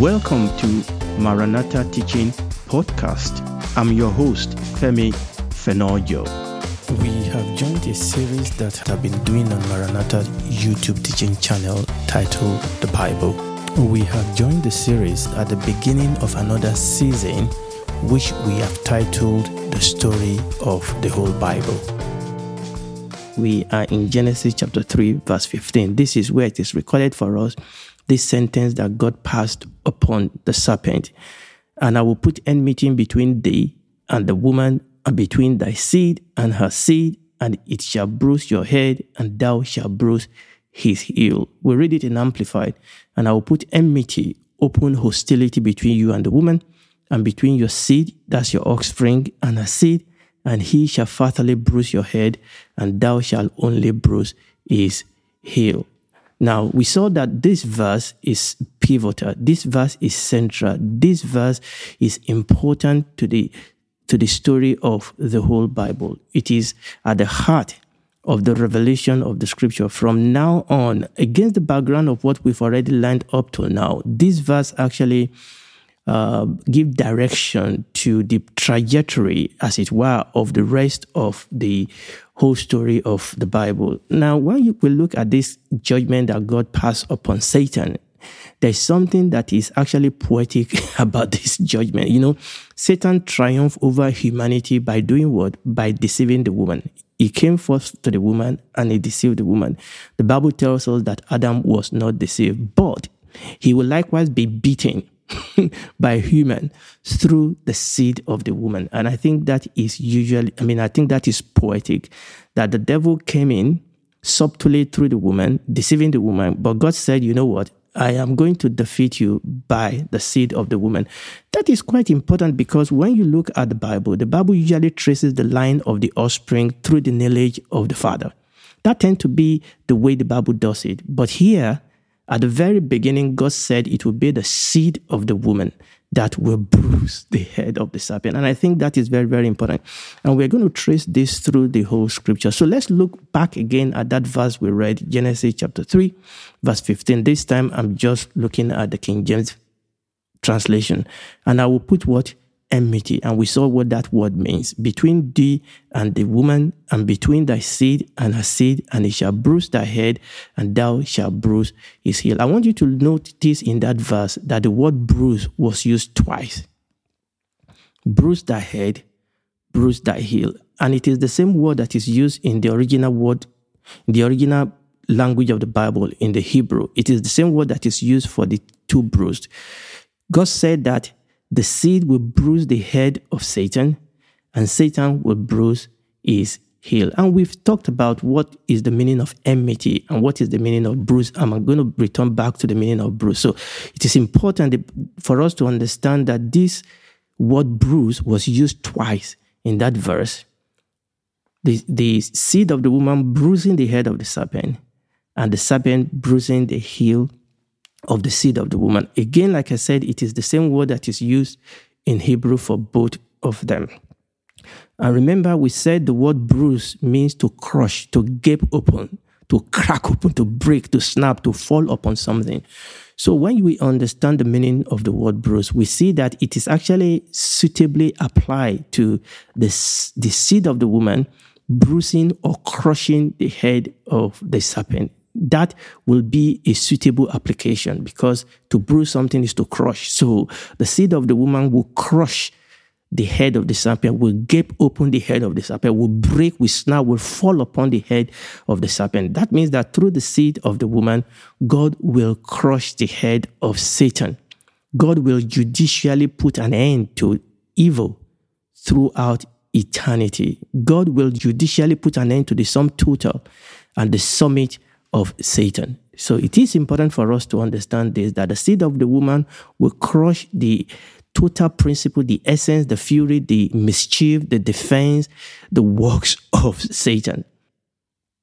Welcome to Maranatha Teaching Podcast. I'm your host, Femi Fenojo. We have joined a series that I've been doing on Maranatha YouTube teaching channel titled The Bible. We have joined the series at the beginning of another season, which we have titled The Story of the Whole Bible. We are in Genesis chapter 3, verse 15. This is where it is recorded for us this sentence that God passed upon the serpent. And I will put enmity between thee and the woman, and between thy seed and her seed, and it shall bruise your head, and thou shalt bruise his heel. We read it in Amplified. And I will put enmity, open hostility between you and the woman, and between your seed, that's your offspring, and her seed, and he shall fatally bruise your head, and thou shalt only bruise his heel. Now, we saw that this verse is pivotal. This verse is central. This verse is important to the, to the story of the whole Bible. It is at the heart of the revelation of the scripture from now on, against the background of what we've already learned up to now. This verse actually uh, give direction to the trajectory, as it were, of the rest of the whole story of the Bible. Now, when you look at this judgment that God passed upon Satan, there's something that is actually poetic about this judgment. You know, Satan triumphed over humanity by doing what? By deceiving the woman. He came first to the woman and he deceived the woman. The Bible tells us that Adam was not deceived, but he will likewise be beaten by human through the seed of the woman. And I think that is usually, I mean, I think that is poetic that the devil came in subtly through the woman, deceiving the woman. But God said, you know what? I am going to defeat you by the seed of the woman. That is quite important because when you look at the Bible, the Bible usually traces the line of the offspring through the lineage of the father. That tends to be the way the Bible does it. But here, at the very beginning, God said it will be the seed of the woman that will bruise the head of the serpent. And I think that is very, very important. And we're going to trace this through the whole scripture. So let's look back again at that verse we read, Genesis chapter 3, verse 15. This time I'm just looking at the King James translation. And I will put what? Enmity. And we saw what that word means between thee and the woman, and between thy seed and her seed, and it shall bruise thy head, and thou shalt bruise his heel. I want you to note this in that verse that the word bruise was used twice. Bruise thy head, bruise thy heel. And it is the same word that is used in the original word, the original language of the Bible in the Hebrew. It is the same word that is used for the two bruised. God said that the seed will bruise the head of Satan, and Satan will bruise his heel. And we've talked about what is the meaning of enmity and what is the meaning of bruise. I'm going to return back to the meaning of bruise. So it is important for us to understand that this word bruise was used twice in that verse. The, the seed of the woman bruising the head of the serpent, and the serpent bruising the heel of the seed of the woman. Again, like I said, it is the same word that is used in Hebrew for both of them. And remember, we said the word bruise means to crush, to gape open, to crack open, to break, to snap, to fall upon something. So when we understand the meaning of the word bruise, we see that it is actually suitably applied to the, the seed of the woman bruising or crushing the head of the serpent that will be a suitable application because to bruise something is to crush. So the seed of the woman will crush the head of the serpent, will gape open the head of the serpent, will break, will snap, will fall upon the head of the serpent. That means that through the seed of the woman, God will crush the head of Satan. God will judicially put an end to evil throughout eternity. God will judicially put an end to the sum total and the summit of Satan. So it is important for us to understand this that the seed of the woman will crush the total principle, the essence, the fury, the mischief, the defense, the works of Satan.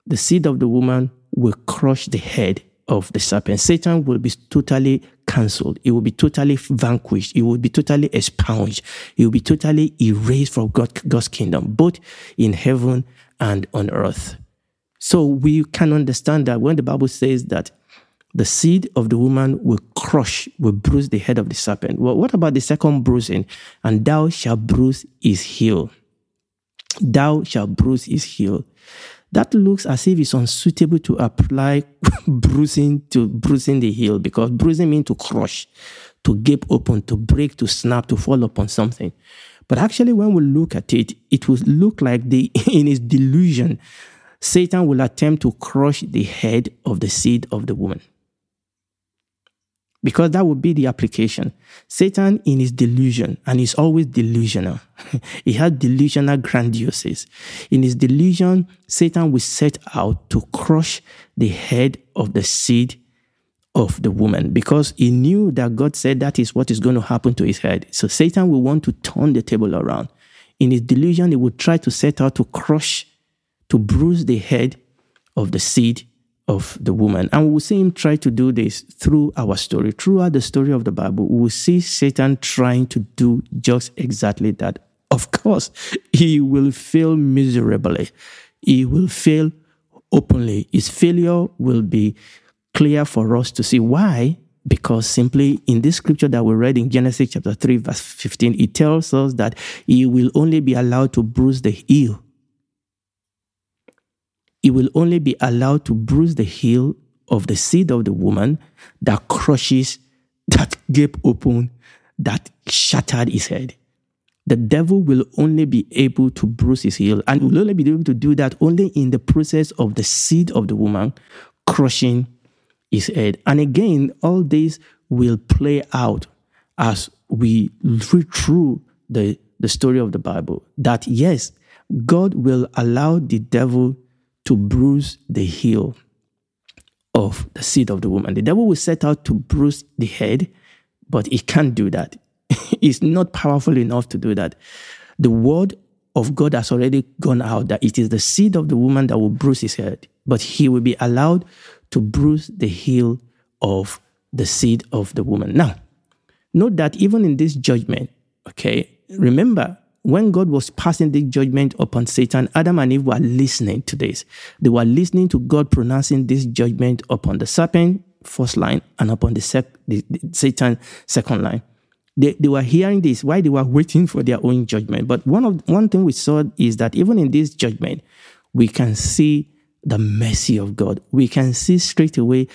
The seed of the woman will crush the head of the serpent. Satan will be totally cancelled. It will be totally vanquished. It will be totally expunged. It will be totally erased from God, God's kingdom, both in heaven and on earth. So we can understand that when the Bible says that the seed of the woman will crush, will bruise the head of the serpent. Well, what about the second bruising? And thou shalt bruise his heel. Thou shalt bruise his heel. That looks as if it's unsuitable to apply bruising to bruising the heel because bruising means to crush, to gape open, to break, to snap, to fall upon something. But actually, when we look at it, it will look like the in his delusion, Satan will attempt to crush the head of the seed of the woman because that would be the application. Satan in his delusion, and he's always delusional. he has delusional grandioses. In his delusion, Satan will set out to crush the head of the seed of the woman because he knew that God said that is what is going to happen to his head. So Satan will want to turn the table around. In his delusion, he will try to set out to crush, to bruise the head of the seed of the woman. And we will see him try to do this through our story. Throughout the story of the Bible, we will see Satan trying to do just exactly that. Of course, he will fail miserably. He will fail openly. His failure will be clear for us to see why. Because simply in this scripture that we read in Genesis chapter 3, verse 15, it tells us that he will only be allowed to bruise the heel he will only be allowed to bruise the heel of the seed of the woman that crushes, that gape open, that shattered his head. The devil will only be able to bruise his heel and will only be able to do that only in the process of the seed of the woman crushing his head. And again, all this will play out as we read through the, the story of the Bible. That yes, God will allow the devil to bruise the heel of the seed of the woman. The devil will set out to bruise the head, but he can't do that. He's not powerful enough to do that. The word of God has already gone out that it is the seed of the woman that will bruise his head, but he will be allowed to bruise the heel of the seed of the woman. Now, note that even in this judgment, okay, remember when God was passing the judgment upon Satan, Adam and Eve were listening to this. They were listening to God pronouncing this judgment upon the serpent, first line, and upon the, the, the Satan, second line. They, they were hearing this while they were waiting for their own judgment. But one of one thing we saw is that even in this judgment, we can see the mercy of God. We can see straight away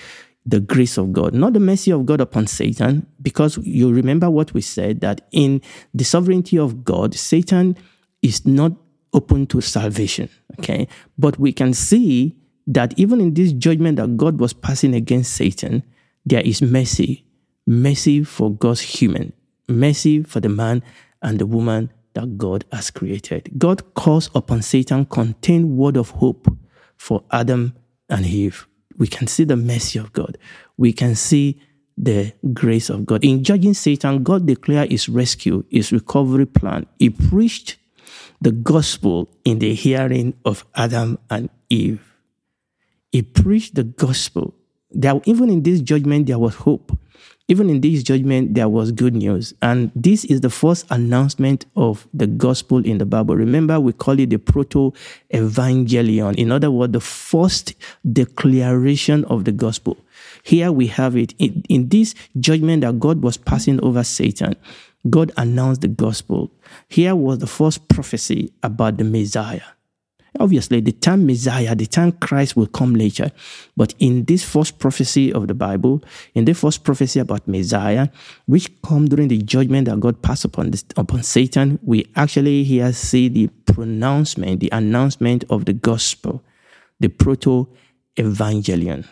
the grace of God, not the mercy of God upon Satan, because you remember what we said that in the sovereignty of God, Satan is not open to salvation. Okay. But we can see that even in this judgment that God was passing against Satan, there is mercy. Mercy for God's human, mercy for the man and the woman that God has created. God calls upon Satan contained word of hope for Adam and Eve we can see the mercy of God. We can see the grace of God. In judging Satan, God declared his rescue, his recovery plan. He preached the gospel in the hearing of Adam and Eve. He preached the gospel. That even in this judgment, there was hope. Even in this judgment, there was good news. And this is the first announcement of the gospel in the Bible. Remember, we call it the proto evangelion. In other words, the first declaration of the gospel. Here we have it. In, in this judgment that God was passing over Satan, God announced the gospel. Here was the first prophecy about the Messiah. Obviously, the term Messiah, the term Christ will come later. But in this first prophecy of the Bible, in the first prophecy about Messiah, which come during the judgment that God passed upon, this, upon Satan, we actually here see the pronouncement, the announcement of the gospel, the proto evangelion.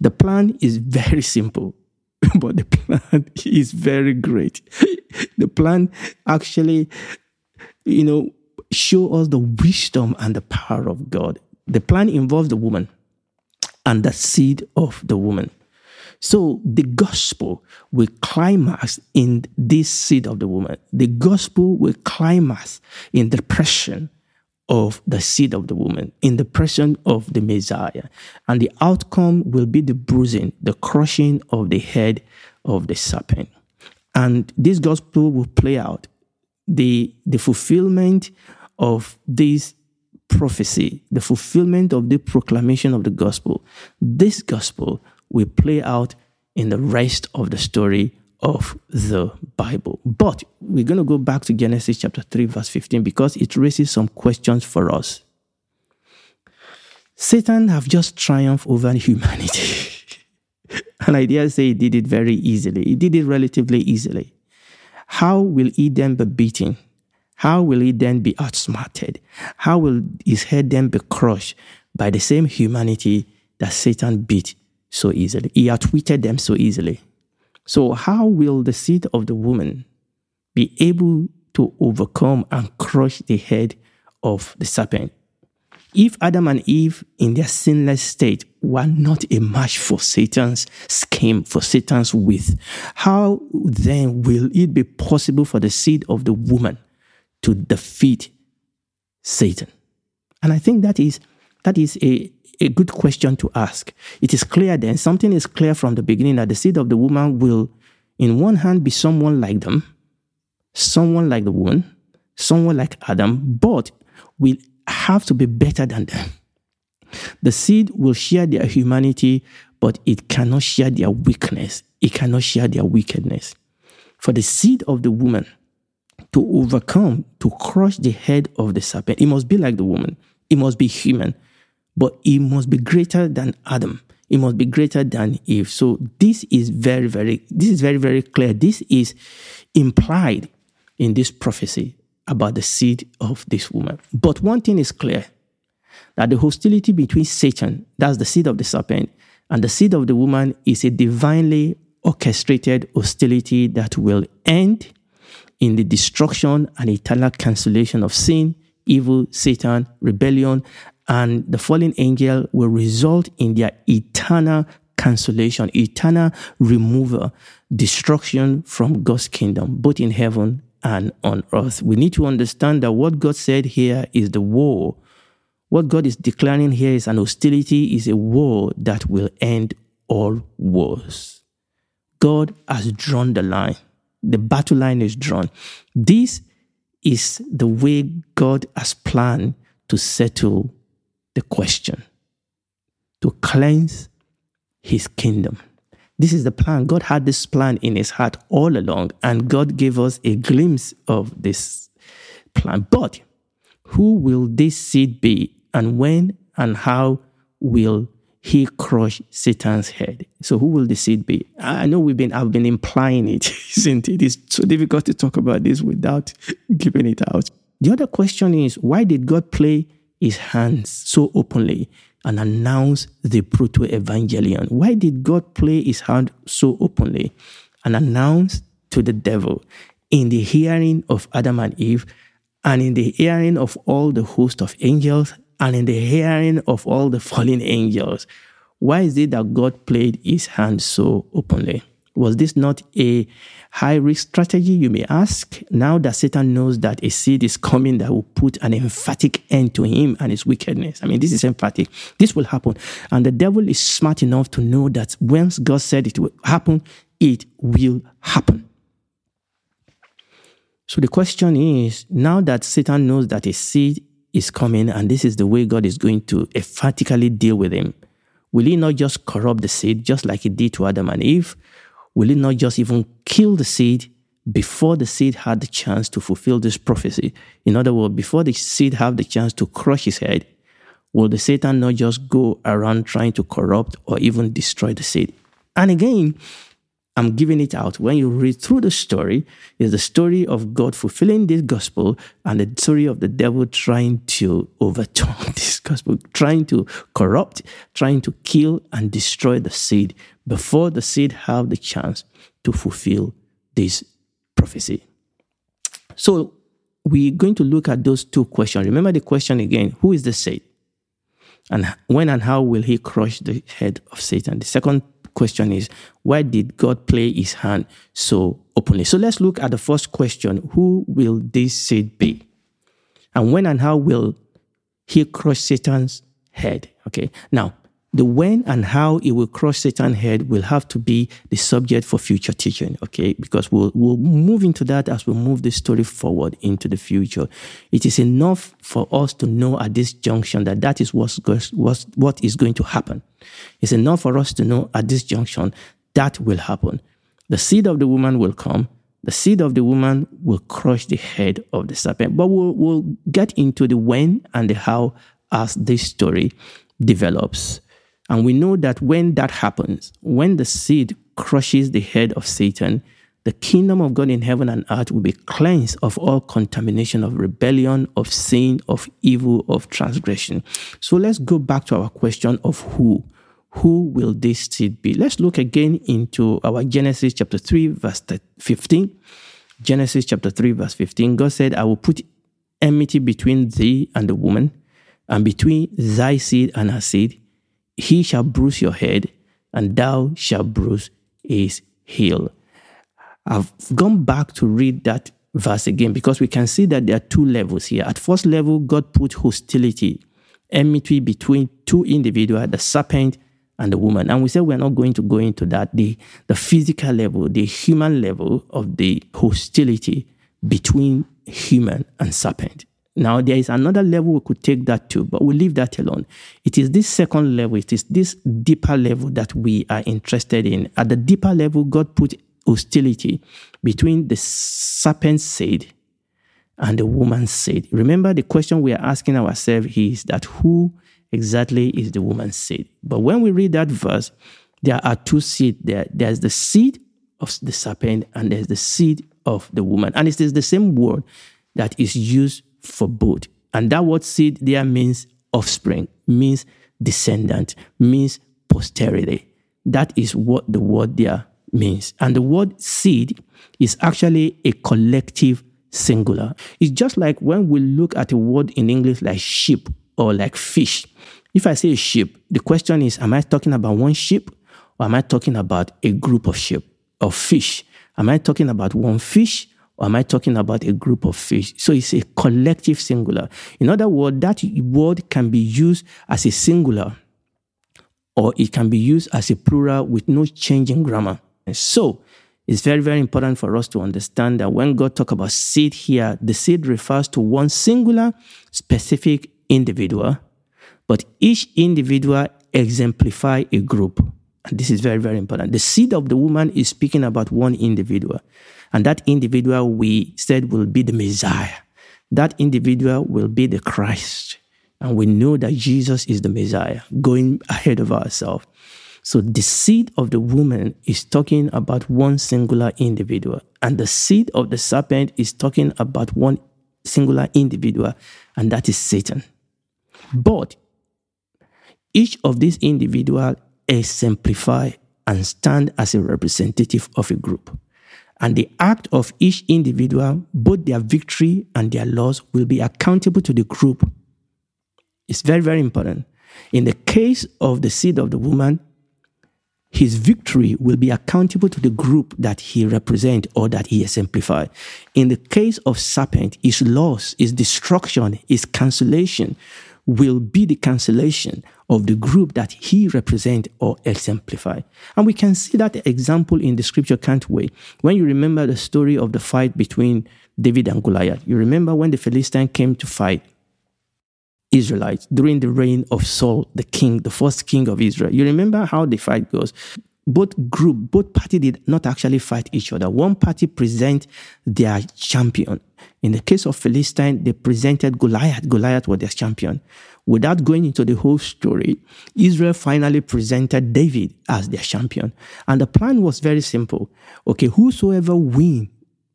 The plan is very simple, but the plan is very great. the plan actually, you know, show us the wisdom and the power of God. The plan involves the woman and the seed of the woman. So the gospel will climax in this seed of the woman. The gospel will climax in the person of the seed of the woman, in the person of the Messiah. And the outcome will be the bruising, the crushing of the head of the serpent. And this gospel will play out. The, the fulfillment of this prophecy, the fulfillment of the proclamation of the gospel, this gospel will play out in the rest of the story of the Bible. But we're going to go back to Genesis chapter 3, verse 15, because it raises some questions for us. Satan have just triumphed over humanity. and I dare say he did it very easily. He did it relatively easily. How will he then be beaten? How will he then be outsmarted? How will his head then be crushed by the same humanity that Satan beat so easily? He outwitted them so easily. So, how will the seed of the woman be able to overcome and crush the head of the serpent? If Adam and Eve, in their sinless state, were not a match for Satan's scheme, for Satan's wit, how then will it be possible for the seed of the woman to defeat Satan? And I think that is that is a, a good question to ask. It is clear then, something is clear from the beginning that the seed of the woman will, in one hand, be someone like them, someone like the woman, someone like Adam, but will have to be better than them. The seed will share their humanity, but it cannot share their weakness. It cannot share their wickedness. For the seed of the woman to overcome, to crush the head of the serpent, it must be like the woman. It must be human, but it must be greater than Adam. It must be greater than Eve. So this is very, very, this is very, very clear. This is implied in this prophecy about the seed of this woman. But one thing is clear that the hostility between Satan, that's the seed of the serpent, and the seed of the woman is a divinely orchestrated hostility that will end in the destruction and eternal cancellation of sin, evil, Satan, rebellion, and the fallen angel will result in their eternal cancellation, eternal removal, destruction from God's kingdom, both in heaven and on earth. We need to understand that what God said here is the war. What God is declaring here is an hostility, is a war that will end all wars. God has drawn the line. The battle line is drawn. This is the way God has planned to settle the question, to cleanse his kingdom. This is the plan. God had this plan in his heart all along, and God gave us a glimpse of this plan. But who will this seed be, and when and how will he crushed Satan's head? So who will the seed be? I know we've been I've been implying it, isn't it? It's so difficult to talk about this without giving it out. The other question is why did God play his hands so openly and announce the proto evangelion? Why did God play his hand so openly and announce to the devil in the hearing of Adam and Eve and in the hearing of all the host of angels and in the hearing of all the fallen angels? Why is it that God played his hand so openly? Was this not a high risk strategy, you may ask? Now that Satan knows that a seed is coming that will put an emphatic end to him and his wickedness. I mean, this is emphatic. This will happen. And the devil is smart enough to know that once God said it will happen, it will happen. So the question is now that Satan knows that a seed is coming and this is the way God is going to emphatically deal with him, will he not just corrupt the seed just like he did to Adam and Eve? will he not just even kill the seed before the seed had the chance to fulfill this prophecy? In other words, before the seed have the chance to crush his head, will the Satan not just go around trying to corrupt or even destroy the seed? And again, I'm giving it out. When you read through the story, is the story of God fulfilling this gospel and the story of the devil trying to overturn this gospel, trying to corrupt, trying to kill and destroy the seed before the seed have the chance to fulfill this prophecy. So we're going to look at those two questions. Remember the question again, who is the seed? And when and how will he crush the head of Satan? The second question is why did God play his hand so openly? So let's look at the first question Who will this seed be? And when and how will he crush Satan's head? Okay. Now, The when and how it will crush Satan's head will have to be the subject for future teaching, okay? Because we'll, we'll move into that as we move the story forward into the future. It is enough for us to know at this junction that that is what's, what's, what is going to happen. It's enough for us to know at this junction that will happen. The seed of the woman will come. The seed of the woman will crush the head of the serpent. But we'll, we'll get into the when and the how as this story develops. And we know that when that happens, when the seed crushes the head of Satan, the kingdom of God in heaven and earth will be cleansed of all contamination of rebellion, of sin, of evil, of transgression. So let's go back to our question of who. Who will this seed be? Let's look again into our Genesis chapter 3, verse 15. Genesis chapter 3, verse 15. God said, I will put enmity between thee and the woman, and between thy seed and her seed he shall bruise your head, and thou shalt bruise his heel. I've gone back to read that verse again because we can see that there are two levels here. At first level, God put hostility, enmity between two individuals, the serpent and the woman. And we said we're not going to go into that. The, the physical level, the human level of the hostility between human and serpent. Now, there is another level we could take that to, but we'll leave that alone. It is this second level, it is this deeper level that we are interested in. At the deeper level, God put hostility between the serpent's seed and the woman's seed. Remember, the question we are asking ourselves is that who exactly is the woman's seed? But when we read that verse, there are two seeds there. There's the seed of the serpent and there's the seed of the woman. And it is the same word that is used for both. And that word seed there means offspring, means descendant, means posterity. That is what the word there means. And the word seed is actually a collective singular. It's just like when we look at a word in English like sheep or like fish. If I say sheep, the question is, am I talking about one sheep or am I talking about a group of sheep or fish? Am I talking about one fish or am I talking about a group of fish? So it's a collective singular. In other words, that word can be used as a singular or it can be used as a plural with no change in grammar. And so it's very, very important for us to understand that when God talk about seed here, the seed refers to one singular, specific individual, but each individual exemplify a group. And this is very, very important. The seed of the woman is speaking about one individual. And that individual we said will be the Messiah. That individual will be the Christ. And we know that Jesus is the Messiah, going ahead of ourselves. So the seed of the woman is talking about one singular individual, and the seed of the serpent is talking about one singular individual, and that is Satan. But each of these individuals exemplify and stand as a representative of a group. And the act of each individual, both their victory and their loss, will be accountable to the group. It's very, very important. In the case of the seed of the woman, his victory will be accountable to the group that he represents or that he exemplifies. In the case of serpent, his loss, his destruction, his cancellation will be the cancellation of the group that he represent or exemplify. And we can see that example in the scripture, can't we? When you remember the story of the fight between David and Goliath, you remember when the Philistine came to fight Israelites during the reign of Saul, the king, the first king of Israel. You remember how the fight goes both group, both party did not actually fight each other. One party present their champion. In the case of Philistine, they presented Goliath. Goliath was their champion. Without going into the whole story, Israel finally presented David as their champion. And the plan was very simple. Okay, whosoever win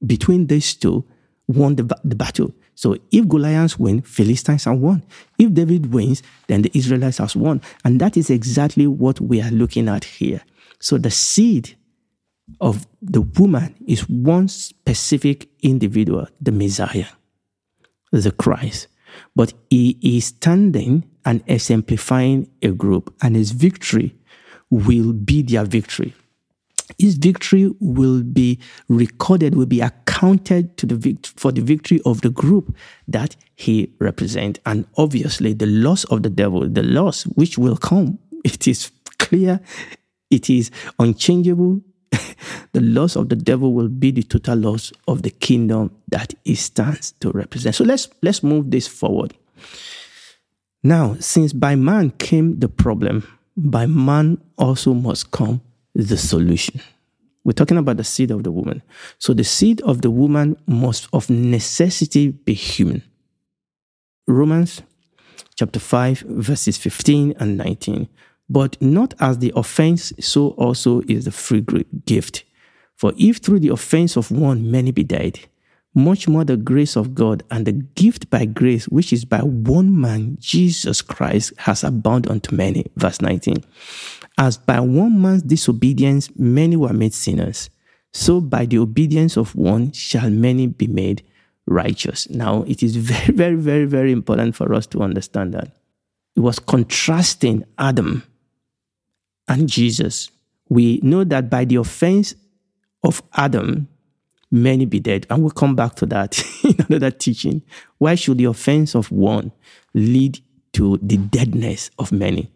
between these two won the, the battle. So if Goliath win, Philistines have won. If David wins, then the Israelites have won. And that is exactly what we are looking at here. So the seed of the woman is one specific individual, the Messiah, the Christ. But he is standing and exemplifying a group, and his victory will be their victory. His victory will be recorded, will be accounted to the vict- for the victory of the group that he represents. And obviously, the loss of the devil, the loss which will come It is clear, it is unchangeable. the loss of the devil will be the total loss of the kingdom that he stands to represent. So let's let's move this forward. Now, since by man came the problem, by man also must come the solution. We're talking about the seed of the woman. So the seed of the woman must of necessity be human. Romans chapter 5, verses 15 and 19. But not as the offense, so also is the free gift. For if through the offense of one many be dead, much more the grace of God and the gift by grace, which is by one man, Jesus Christ, has abounded unto many. Verse 19. As by one man's disobedience many were made sinners, so by the obedience of one shall many be made righteous. Now, it is very, very, very, very important for us to understand that. It was contrasting Adam and Jesus. We know that by the offense of Adam, many be dead. And we'll come back to that in another teaching. Why should the offense of one lead to the deadness of many?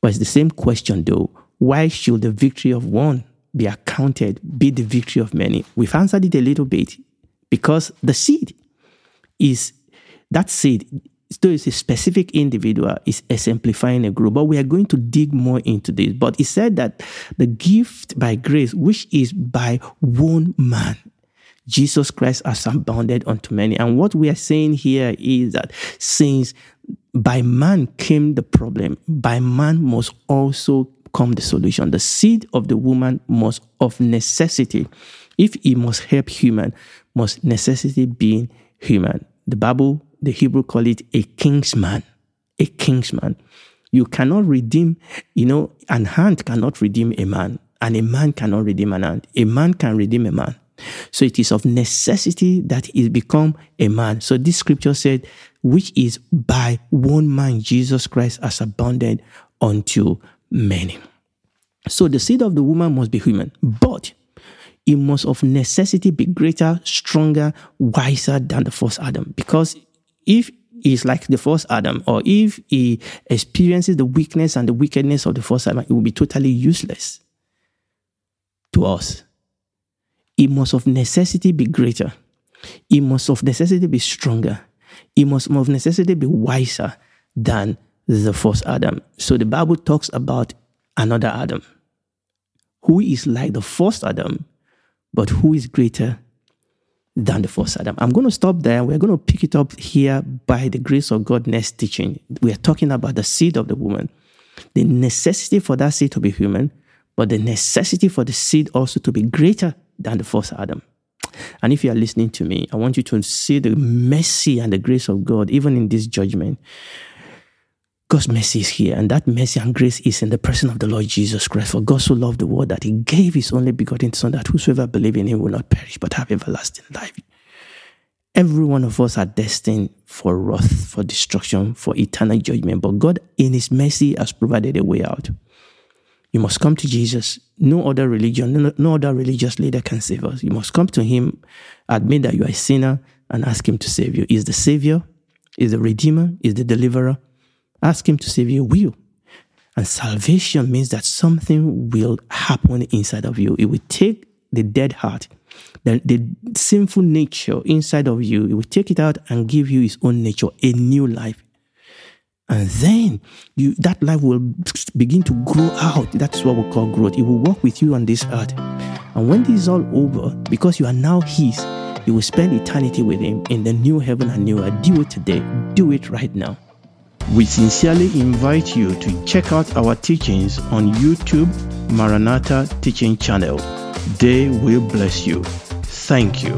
But it's the same question though. Why should the victory of one be accounted, be the victory of many? We've answered it a little bit because the seed is that seed, though it's a specific individual, is exemplifying a group. But we are going to dig more into this. But he said that the gift by grace, which is by one man, Jesus Christ has abounded unto many. And what we are saying here is that since by man came the problem, by man must also come the solution. The seed of the woman must of necessity, if it must help human, must necessity be human. The Bible, the Hebrew call it a kinsman. A kinsman. You cannot redeem, you know, an hand cannot redeem a man, and a man cannot redeem an hand. A man can redeem a man. So it is of necessity that he become a man. So this scripture said, which is by one man, Jesus Christ, has abounded unto many. So the seed of the woman must be human, but it must of necessity be greater, stronger, wiser than the first Adam. Because if he's like the first Adam, or if he experiences the weakness and the wickedness of the first Adam, it will be totally useless to us it must of necessity be greater. It must of necessity be stronger. It must of necessity be wiser than the first Adam. So the Bible talks about another Adam who is like the first Adam, but who is greater than the first Adam. I'm going to stop there. We're going to pick it up here by the grace of God next teaching. We are talking about the seed of the woman, the necessity for that seed to be human, but the necessity for the seed also to be greater than the first Adam. And if you are listening to me, I want you to see the mercy and the grace of God, even in this judgment. God's mercy is here, and that mercy and grace is in the person of the Lord Jesus Christ. For God so loved the world that He gave His only begotten Son, that whosoever believe in Him will not perish but have everlasting life. Every one of us are destined for wrath, for destruction, for eternal judgment. But God, in His mercy, has provided a way out. You must come to Jesus. No other religion, no, no other religious leader can save us. You must come to Him, admit that you are a sinner, and ask Him to save you. Is the Savior, is the Redeemer, is the Deliverer. Ask Him to save you. Will. And salvation means that something will happen inside of you. It will take the dead heart, the, the sinful nature inside of you, it will take it out and give you His own nature, a new life. And then you, that life will begin to grow out. That's what we call growth. It will work with you on this earth. And when this is all over, because you are now His, you will spend eternity with Him in the new heaven and new earth. Do it today. Do it right now. We sincerely invite you to check out our teachings on YouTube Maranatha Teaching Channel. They will bless you. Thank you.